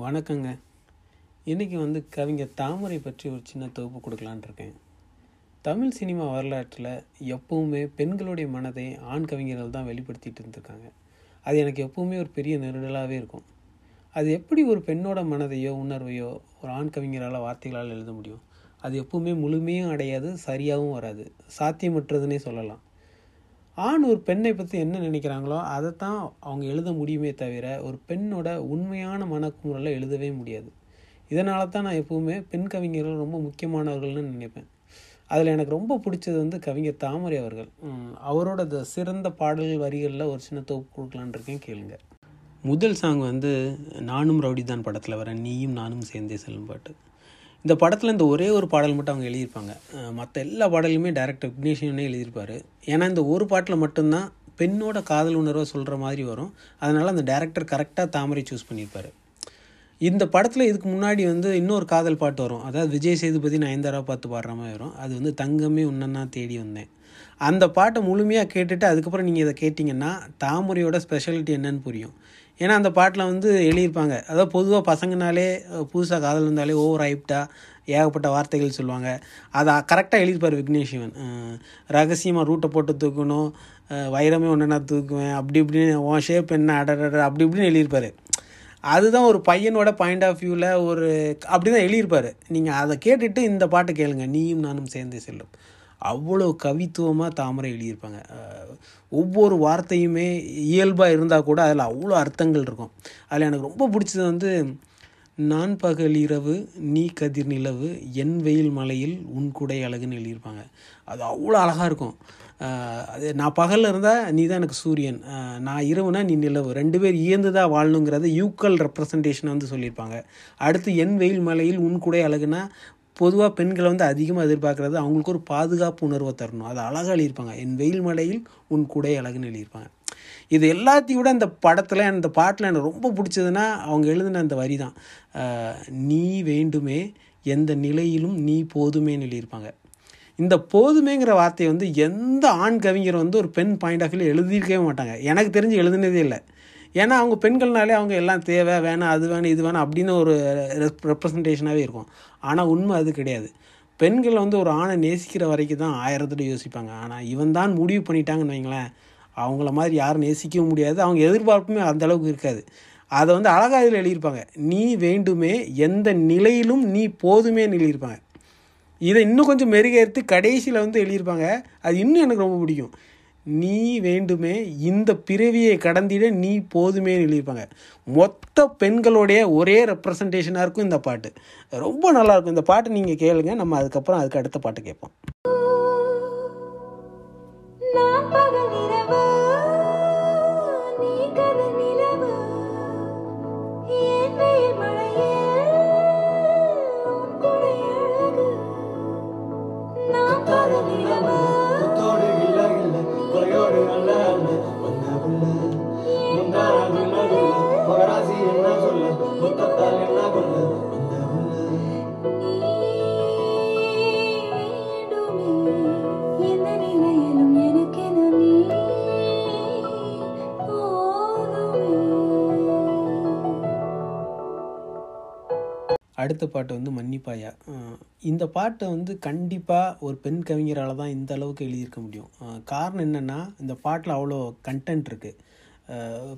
வணக்கங்க. இன்றைக்கி வந்து கவிஞர் தாமரை பற்றி ஒரு சின்ன தொகுப்பு கொடுக்கலான்னு இருக்கேன். தமிழ் சினிமா வரலாற்றில் எப்போவுமே பெண்களுடைய மனதை ஆண் கவிஞர்கள் தான் வெளிப்படுத்திகிட்டு இருந்திருக்காங்க. அது எனக்கு எப்போவுமே ஒரு பெரிய நெருடலாகவே இருக்கும். அது எப்படி ஒரு பெண்ணோட மனதையோ உணர்வையோ ஒரு ஆண் கவிஞரால் வார்த்தைகளால் எழுத முடியும்? அது எப்பவுமே முழுமையும் அடையாது சரியாகவும் வராது. சாத்தியமற்றதுன்னே சொல்லலாம். ஆண் ஒரு பெண்ணை பற்றி என்ன நினைக்கிறாங்களோ அதை தான் அவங்க எழுத முடியுமே தவிர ஒரு பெண்ணோட உண்மையான மனக்குமுறையில் எழுதவே முடியாது. இதனால தான் நான் எப்போவுமே பெண் கவிஞர்கள் ரொம்ப முக்கியமானவர்கள்னு நினைப்பேன். அதில் எனக்கு ரொம்ப பிடிச்சது வந்து கவிஞர் தாமரை அவர்கள். அவரோட த சிறந்த பாடல் வரிகளில் ஒரு சின்ன தொகுப்பு கொடுக்கலான்னு இருக்கேன் கேளுங்க. முதல் சாங் வந்து நானும் ரவுடி தான் படத்தில் வர நீயும் நானும் சேர்ந்தே செல்லும் பாட்டு. இந்த படத்தில் இந்த ஒரே ஒரு பாடல் மட்டும் அவங்க எழுதியிருப்பாங்க. மற்ற எல்லா பாடலுமே டேரக்டர் விக்னேஷனே எழுதியிருப்பார். ஏன்னா இந்த ஒரு பாட்டில் மட்டும்தான் பெண்ணோட காதல் உணர்வை சொல்கிற மாதிரி வரும். அதனால் அந்த டேரக்டர் கரெக்டாக தாமரை சூஸ் பண்ணியிருப்பார். இந்த படத்தில் இதுக்கு முன்னாடி வந்து இன்னொரு காதல் பாட்டு வரும். அதாவது விஜய் சேதுபதி நயன்தாரா பார்த்து பாடுற மாதிரி வரும். அது வந்து தங்கமே உன்னன்னா தேடி வந்தேன். அந்த பாட்டை முழுமையாக கேட்டுட்டு அதுக்கப்புறம் நீங்கள் இதை கேட்டிங்கன்னா தாமரையோட ஸ்பெஷாலிட்டி என்னன்னு புரியும். ஏன்னா அந்த பாட்டில் வந்து எழுதியிருப்பாங்க. அதாவது பொதுவாக பசங்கனாலே புதுசாக காதல் இருந்தாலே ஓவர் ஹைப்டாக ஏகப்பட்ட வார்த்தைகள் சொல்லுவாங்க. அதை கரெக்டாக எழுதிப்பார் விக்னேஷ் சிவன். ரகசியமாக ரூட்டை போட்டு தூக்கணும். வைரமே ஒன்று தூக்குவேன். அப்படி இப்படின்னு உன் ஷேப் என்ன? அடடட அப்படி இப்படின்னு எழுதியிருப்பார். அதுதான் ஒரு பையனோட பாயிண்ட் ஆஃப் வியூவில் ஒரு அப்படி தான் எழுதியிருப்பார். நீங்கள் அதை கேட்டுட்டு இந்த பாட்டை கேளுங்க. நீயும் நானும் சேர்ந்து செல்லும். அவ்வளோ கவித்துவமாக தாமரை எழுதியிருப்பாங்க. ஒவ்வொரு வார்த்தையுமே இயல்பாக இருந்தால் கூட அதில் அவ்வளோ அர்த்தங்கள் இருக்கும். அதில் எனக்கு ரொம்ப பிடிச்சது வந்து நான் பகல் இரவு நீ கதிர் நிலவு என் வெயில் மலையில் உன் குடை அழகுன்னு எழுதியிருப்பாங்க. அது அவ்வளோ அழகாக இருக்கும். அது நான் பகலில் இருந்தால் நீ தான் எனக்கு சூரியன். நான் இரவுனா நீ நிலவு. ரெண்டு பேர் இயந்து தான் வாழணுங்கிறத யூக்கல் ரெப்ரசன்டேஷன் வந்து சொல்லியிருப்பாங்க. அடுத்து என் வெயில் மலையில் உன் குடை அழகுனா பொதுவாக பெண்களை வந்து அதிகமாக எதிர்பார்க்குறது அவங்களுக்கு ஒரு பாதுகாப்பு உணர்வை தரணும். அது அழகாக எழுதியிருப்பாங்க. என் வெயில் மலையில் உன் குடை அழகுன்னு எழுதியிருப்பாங்க. இது எல்லாத்தையும் விட இந்த படத்தில் அந்த பாட்டில் எனக்கு ரொம்ப பிடிச்சதுன்னா அவங்க எழுதின அந்த வரி தான் நீ வேண்டுமே எந்த நிலையிலும் நீ போதுமேன்னு எழுதியிருப்பாங்க. இந்த போதுமேங்கிற வார்த்தையை வந்து எந்த ஆண் கவிஞர் வந்து ஒரு பெண் பாயிண்ட் ஆஃப் வியூவில் எழுதியிருக்கவே மாட்டாங்க. எனக்கு தெரிஞ்சு எழுதுனதே இல்லை. ஏன்னா அவங்க பெண்கள்னாலே அவங்க எல்லாம் தேவை வேணாம் அது வேணும் இது வேணும் அப்படின்னு ஒரு ரெப்ரசன்டேஷனாகவே இருக்கும். ஆனால் உண்மை அது கிடையாது. பெண்கள் வந்து ஒரு ஆணை நேசிக்கிற வரைக்கும் தான் ஆயிரத்தோட யோசிப்பாங்க. ஆனால் இவன் தான் முடிவு பண்ணிட்டாங்கன்னு வைங்களேன். அவங்கள மாதிரி யாரும் நேசிக்கவும் முடியாது. அவங்க எதிர்பார்ப்புமே அந்த அளவுக்கு இருக்காது. அதை வந்து அழகாக இதில் எழுதியிருப்பாங்க. நீ வேண்டுமே எந்த நிலையிலும் நீ போதுமே எழுதியிருப்பாங்க. இதை இன்னும் கொஞ்சம் மெருகேற்று கடைசியில் வந்து எழுதியிருப்பாங்க. அது இன்னும் எனக்கு ரொம்ப பிடிக்கும். நீ வேண்டுமே இந்த பிறவியை கடந்திட நீ போதுமே எழுதியிருப்பாங்க. மொத்த பெண்களுடைய ஒரே ரெப்ரசன்டேஷனாக இருக்கும் இந்த பாட்டு. ரொம்ப நல்லாயிருக்கும் இந்த பாட்டு நீங்கள் கேளுங்க. நம்ம அதுக்கப்புறம் அதுக்கு அடுத்த பாட்டு கேட்போம். அடுத்த பாட்டு வந்து மன்னிப்பாயா? இந்த பாட்டை வந்து கண்டிப்பாக ஒரு பெண் கவிஞரால் தான் இந்த அளவுக்கு எழுதியிருக்க முடியும். காரணம் என்னென்னா இந்த பாட்டில் அவ்வளோ கண்டென்ட் இருக்குது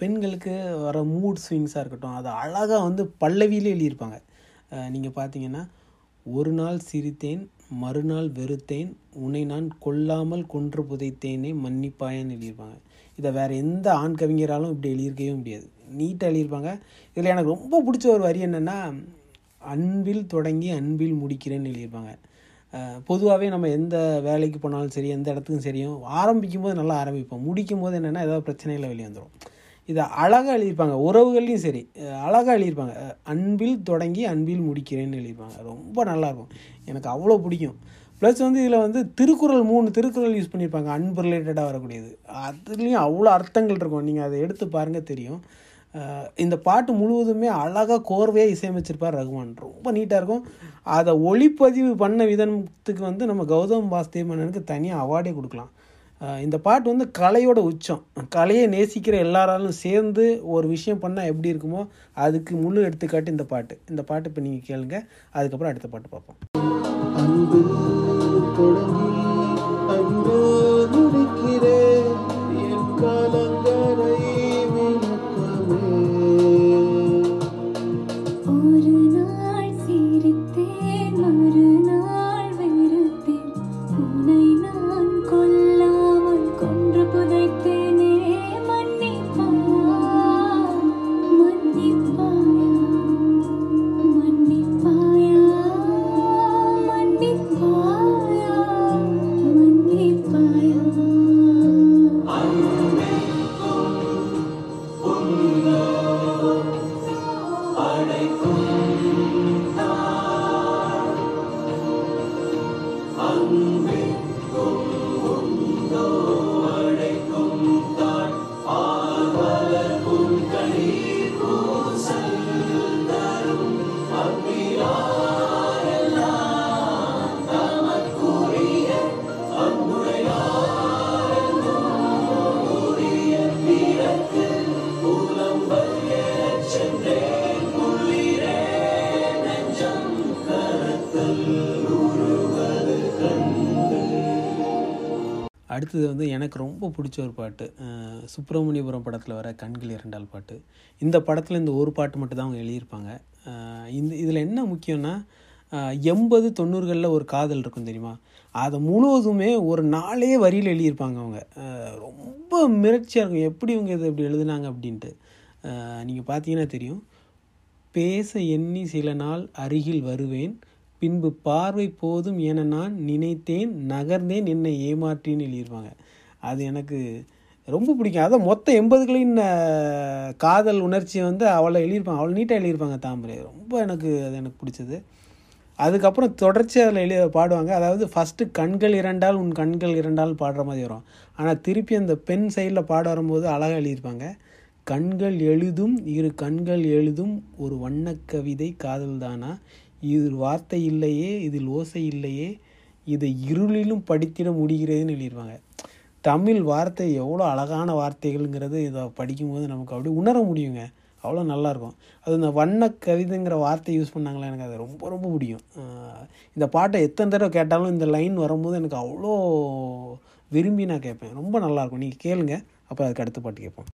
பெண்களுக்கு வர மூட் ஸ்விங்ஸாக இருக்கட்டும் அதை அழகாக வந்து பல்லவியிலே எழுதியிருப்பாங்க. நீங்கள் பார்த்தீங்கன்னா ஒரு நாள் சிரித்தேன் மறுநாள் வெறுத்தேன் உன்னை நான் கொல்லாமல் கொன்று புதைத்தேனே மன்னிப்பாயன்னு எழுதியிருப்பாங்க. இதை வேறு எந்த ஆண் கவிஞராலும் இப்படி எழுதியிருக்கவே முடியாது. நீட்டாக எழுதியிருப்பாங்க. இதில் எனக்கு ரொம்ப பிடிச்ச ஒரு வரி என்னென்னா அன்பில் தொடங்கி அன்பில் முடிக்கிறேன்னு எழுதியிருப்பாங்க. பொதுவாகவே நம்ம எந்த வேலைக்கு போனாலும் சரி எந்த இடத்துக்கும் சரியும் ஆரம்பிக்கும் போது நல்லா ஆரம்பிப்போம். முடிக்கும் போது என்னென்னா ஏதாவது பிரச்சனையில் வெளியே வந்துடும் இதை அழகாக எழுதியிருப்பாங்க. உறவுகள்லையும் சரி அழகாக எழுதியிருப்பாங்க. அன்பில் தொடங்கி அன்பில் முடிக்கிறேன்னு எழுதியிருப்பாங்க. ரொம்ப நல்லாயிருக்கும் எனக்கு அவ்வளோ பிடிக்கும். ப்ளஸ் வந்து இதில் வந்து திருக்குறள் மூணு திருக்குறள் யூஸ் பண்ணியிருப்பாங்க. அன்பு ரிலேட்டடாக வரக்கூடியது. அதுலேயும் அவ்வளோ அர்த்தங்கள் இருக்கும். நீங்கள் அதை எடுத்து பாருங்கள் தெரியும். இந்த பாட்டு முழுவதுமே அழகாக கோர்வையாக இசையமைச்சிருப்பார் ரகுமான். ரொம்ப நீட்டாக இருக்கும். அதை ஒளிப்பதிவு பண்ண விதத்துக்கு வந்து நம்ம கௌதம் வாசுதேவ் தனியாக அவார்டே கொடுக்கலாம். இந்த பாட்டு வந்து கலையோட உச்சம். கலையை நேசிக்கிற எல்லாராலும் சேர்ந்து ஒரு விஷயம் பண்ணால் எப்படி இருக்குமோ அதுக்கு முழு எடுத்துக்காட்டு இந்த பாட்டு. இந்த பாட்டு இப்போ நீங்கள் கேளுங்க. அதுக்கப்புறம் அடுத்த பாட்டு பார்ப்போம். அடுத்தது வந்து எனக்கு ரொம்ப பிடிச்ச ஒரு பாட்டு சுப்பிரமணியபுரம் படத்தில் வர கண்கள் இரண்டால் பாட்டு. இந்த படத்தில் இந்த ஒரு பாட்டு மட்டும் தான் அவங்க எழுதியிருப்பாங்க. இந்த இதில் என்ன முக்கியம்னா எண்பது தொண்ணூறுகளில் ஒரு காதல் இருக்கும் தெரியுமா? அதை முழுவதுமே ஒரு நாளே வரியில் எழுதியிருப்பாங்க அவங்க. ரொம்ப மிரட்சியாக இருக்கும். எப்படி இவங்க இதை இப்படி எழுதுனாங்க அப்படின்ட்டு. நீங்கள் பார்த்தீங்கன்னா தெரியும். பேச எண்ணி சில நாள் அருகில் வருவேன். பின்பு பார்வை போதும் என நான் நினைத்தேன் நகர்ந்தேன் என்னை ஏமாற்றின்னு எழுதியிருப்பாங்க. அது எனக்கு ரொம்ப பிடிக்கும். அதான் மொத்த எண்பதுகளின் காதல் உணர்ச்சியை வந்து அவளை எழுதியிருப்பாங்க. அவ்வளோ நீட்டாக எழுதியிருப்பாங்க தாமரை. ரொம்ப எனக்கு அது எனக்கு பிடிச்சது. அதுக்கப்புறம் தொடர்ச்சி அதில் எழுத பாடுவாங்க. அதாவது ஃபஸ்ட்டு கண்கள் இரண்டால் உன் கண்கள் இரண்டால் பாடுற மாதிரி வரும். ஆனால் திருப்பி அந்த பெண் சைடில் பாட வரும்போது அழகாக எழுதியிருப்பாங்க. கண்கள் எழுதும் இரு கண்கள் எழுதும் ஒரு வண்ணக் கவிதை காதல்தானா? இது வார்த்தை இல்லையே இதில் ஓசை இல்லையே இதை இருளிலும் படித்திட முடிகிறதுன்னு எழுதிடுவாங்க தமிழ் வார்த்தை எவ்வளோ அழகான வார்த்தைகள்ங்கிறது இதை படிக்கும்போது நமக்கு அப்படியே உணர முடியுங்க. அவ்வளோ நல்லாயிருக்கும். அது இந்த வண்ண கவிதைங்கிற வார்த்தை யூஸ் பண்ணாங்களே எனக்கு அது ரொம்ப ரொம்ப பிடிக்கும். இந்த பாட்டை எத்தனை தடவை கேட்டாலும் இந்த லைன் வரும்போது எனக்கு அவ்வளோ விரும்பி நான் கேட்பேன். ரொம்ப நல்லாயிருக்கும். நீங்கள் கேளுங்க. அப்போ அதுக்கு அடுத்த பாட்டு கேட்போம்.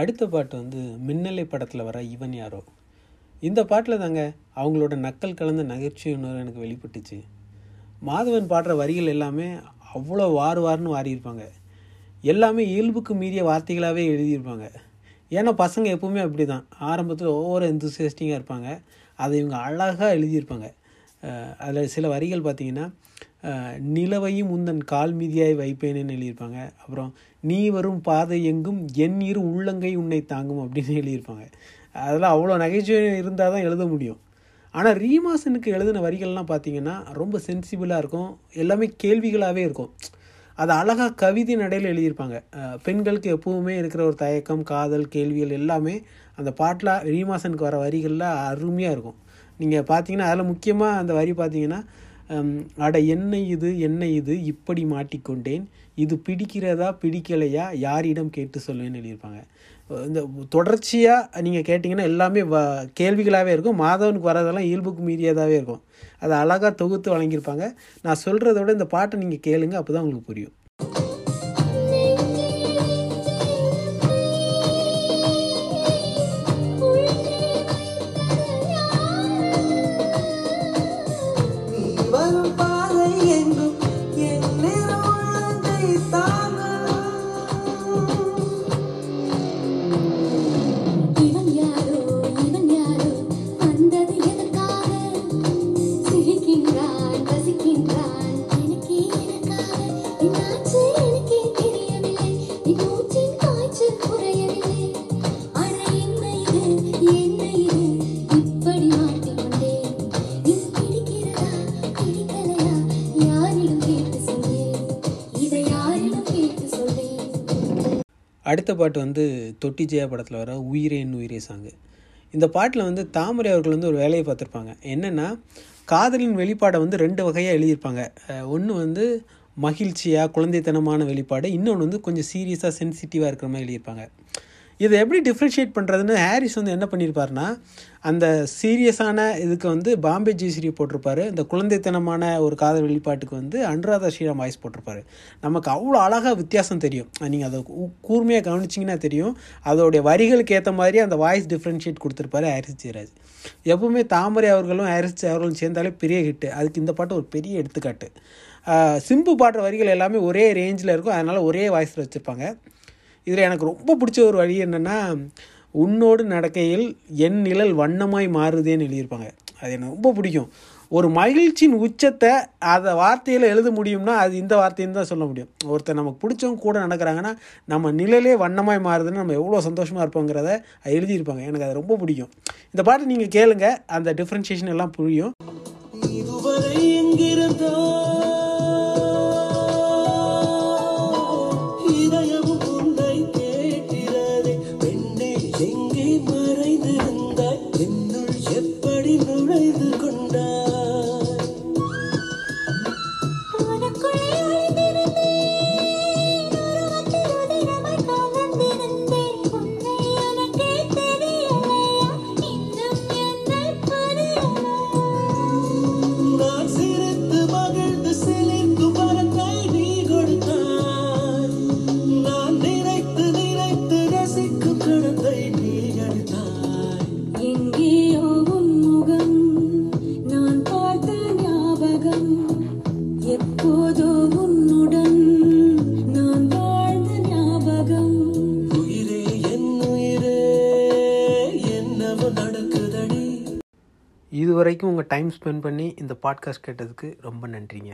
அடுத்த பாட்டு வந்து மின்னலை படத்தில் வர இவன் யாரோ. இந்த பாட்டில் தாங்க அவங்களோட நக்கல் கலந்த நகைச்சுவை உணர்வு எனக்கு வெளிப்பட்டுச்சு. மாதவன் பாடுற வரிகள் எல்லாமே அவ்வளோ வார் வார்னு வாரியிருப்பாங்க. எல்லாமே இயல்புக்கு மீறிய வார்த்தைகளாகவே எழுதியிருப்பாங்க. ஏன்னா பசங்க எப்பவுமே அப்படி தான் ஆரம்பத்தில் ஒவ்வொரு எந்தூசியஸ்டிங்காக இருப்பாங்க. அதை இவங்க அழகாக எழுதியிருப்பாங்க. அதில் சில வரிகள் பார்த்திங்கன்னா நிலவையும் உந்தன் கால் மீதியாய் வைப்பேன்னு எழுதியிருப்பாங்க. அப்புறம் நீ வரும் பாதை எங்கும் என் இரு உள்ளங்கை உன்னை தாங்கும் அப்படின்னு எழுதியிருப்பாங்க. அதெல்லாம் அவ்வளோ நகைச்சுவை இருந்தால் தான் எழுத முடியும். ஆனால் ரீமாசனுக்கு எழுதின வரிகள்லாம் பார்த்தீங்கன்னா ரொம்ப சென்சிபிளாக இருக்கும். எல்லாமே கேள்விகளாகவே இருக்கும். அது அழகாக கவிதை நடையில் எழுதியிருப்பாங்க. பெண்களுக்கு எப்பவுமே இருக்கிற ஒரு தயக்கம் காதல் கேள்விகள் எல்லாமே அந்த பாட்டில் ரீமாசனுக்கு வர வரிகளில் அருமையாக இருக்கும். நீங்கள் பார்த்தீங்கன்னா அதில் முக்கியமாக அந்த வரி பார்த்தீங்கன்னா அட என்ன இது என்ன இது இப்படி மாட்டிக்கொண்டேன். இது பிடிக்கிறதா பிடிக்கலையா யாரிடம் கேட்டு சொல்லுவேன்னு எழுதியிருப்பாங்க. இந்த தொடர்ச்சியாக நீங்கள் கேட்டிங்கன்னா எல்லாமே வ கேள்விகளாகவே இருக்கும். மாதவனுக்கு வரதெல்லாம் இயல்புக்கு மீறியதாகவே இருக்கும். அதை அழகாக தொகுத்து வழங்கியிருப்பாங்க. நான் சொல்கிறத விட இந்த பாட்டை நீங்கள் கேளுங்க அப்போ தான் உங்களுக்கு புரியும். அடுத்த பாட்டு வந்து தொட்டி ஜெயா படத்தில் வர உயிரே என் உயிரே சாங்கு இந்த பாட்டில் வந்து தாமரை அவர்கள் வந்து ஒரு வேலையை பார்த்துருப்பாங்க. என்னென்னா காதலின் வெளிப்பாடை வந்து ரெண்டு வகையாக எழுதியிருப்பாங்க. ஒன்று வந்து மகிழ்ச்சியாக குழந்தைத்தனமான வெளிப்பாடு இன்னொன்று வந்து கொஞ்சம் சீரியஸாக சென்சிட்டிவாக இருக்கிற மாதிரி எழுதியிருப்பாங்க. இதை எப்படி டிஃப்ரென்ஷியேட் பண்ணுறதுன்னு ஹாரிஸ் வந்து என்ன பண்ணியிருப்பாருன்னா அந்த சீரியஸான இதுக்கு வந்து பாம்பே ஜெயஸ்ரீ போட்டிருப்பாரு. இந்த குழந்தைத்தனமான ஒரு காதல் வெளிப்பாட்டுக்கு வந்து அனுராதா ஸ்ரீராம் வாய்ஸ் போட்டிருப்பாரு. நமக்கு அவ்வளோ அழகாக வித்தியாசம் தெரியும். நீங்கள் அதை கூர்மையாக கவனிச்சிங்கன்னா தெரியும். அதோடைய வரிகளுக்கு ஏற்ற மாதிரி அந்த வாய்ஸ் டிஃப்ரென்ஷியேட் கொடுத்துருப்பாரு ஹாரிஸ் ஜெயராஜ். எப்பவுமே தாமரை அவர்களும் ஹாரிஸ் அவர்களும் சேர்ந்தாலே பெரிய ஹிட்டு அதுக்கு இந்த பாட்டு ஒரு பெரிய எடுத்துக்காட்டு. சிம்பு பாடுற வரிகள் எல்லாமே ஒரே ரேஞ்சில் இருக்கும். அதனால் ஒரே வாய்ஸில் வச்சுருப்பாங்க. இதில் எனக்கு ரொம்ப பிடிச்ச ஒரு வழி என்னென்னா உன்னோடு நடக்கையில் என் நிழல் வண்ணமாய் மாறுதேன்னு எழுதியிருப்பாங்க. அது எனக்கு ரொம்ப பிடிக்கும். ஒரு மகிழ்ச்சியின் உச்சத்தை அதை வார்த்தையில் எழுத முடியும்னா அது இந்த வார்த்தைன்னு தான் சொல்ல முடியும். ஒருத்தர் நமக்கு பிடிச்சவங்க கூட நடக்கிறாங்கன்னா நம்ம நிழலே வண்ணமாய் மாறுதுன்னு நம்ம எவ்வளோ சந்தோஷமாக இருப்போங்கிறத அது எழுதியிருப்பாங்க. எனக்கு அது ரொம்ப பிடிக்கும். இந்த பாட்டு நீங்கள் கேளுங்க. அந்த டிஃப்ரென்ஷியேஷன் எல்லாம் புரியும். இதுவரை எங்கிருந்தோ டைம் ஸ்பெண்ட் பண்ணி இந்த பாட்காஸ்ட் கேட்டதுக்கு ரொம்ப நன்றிங்க.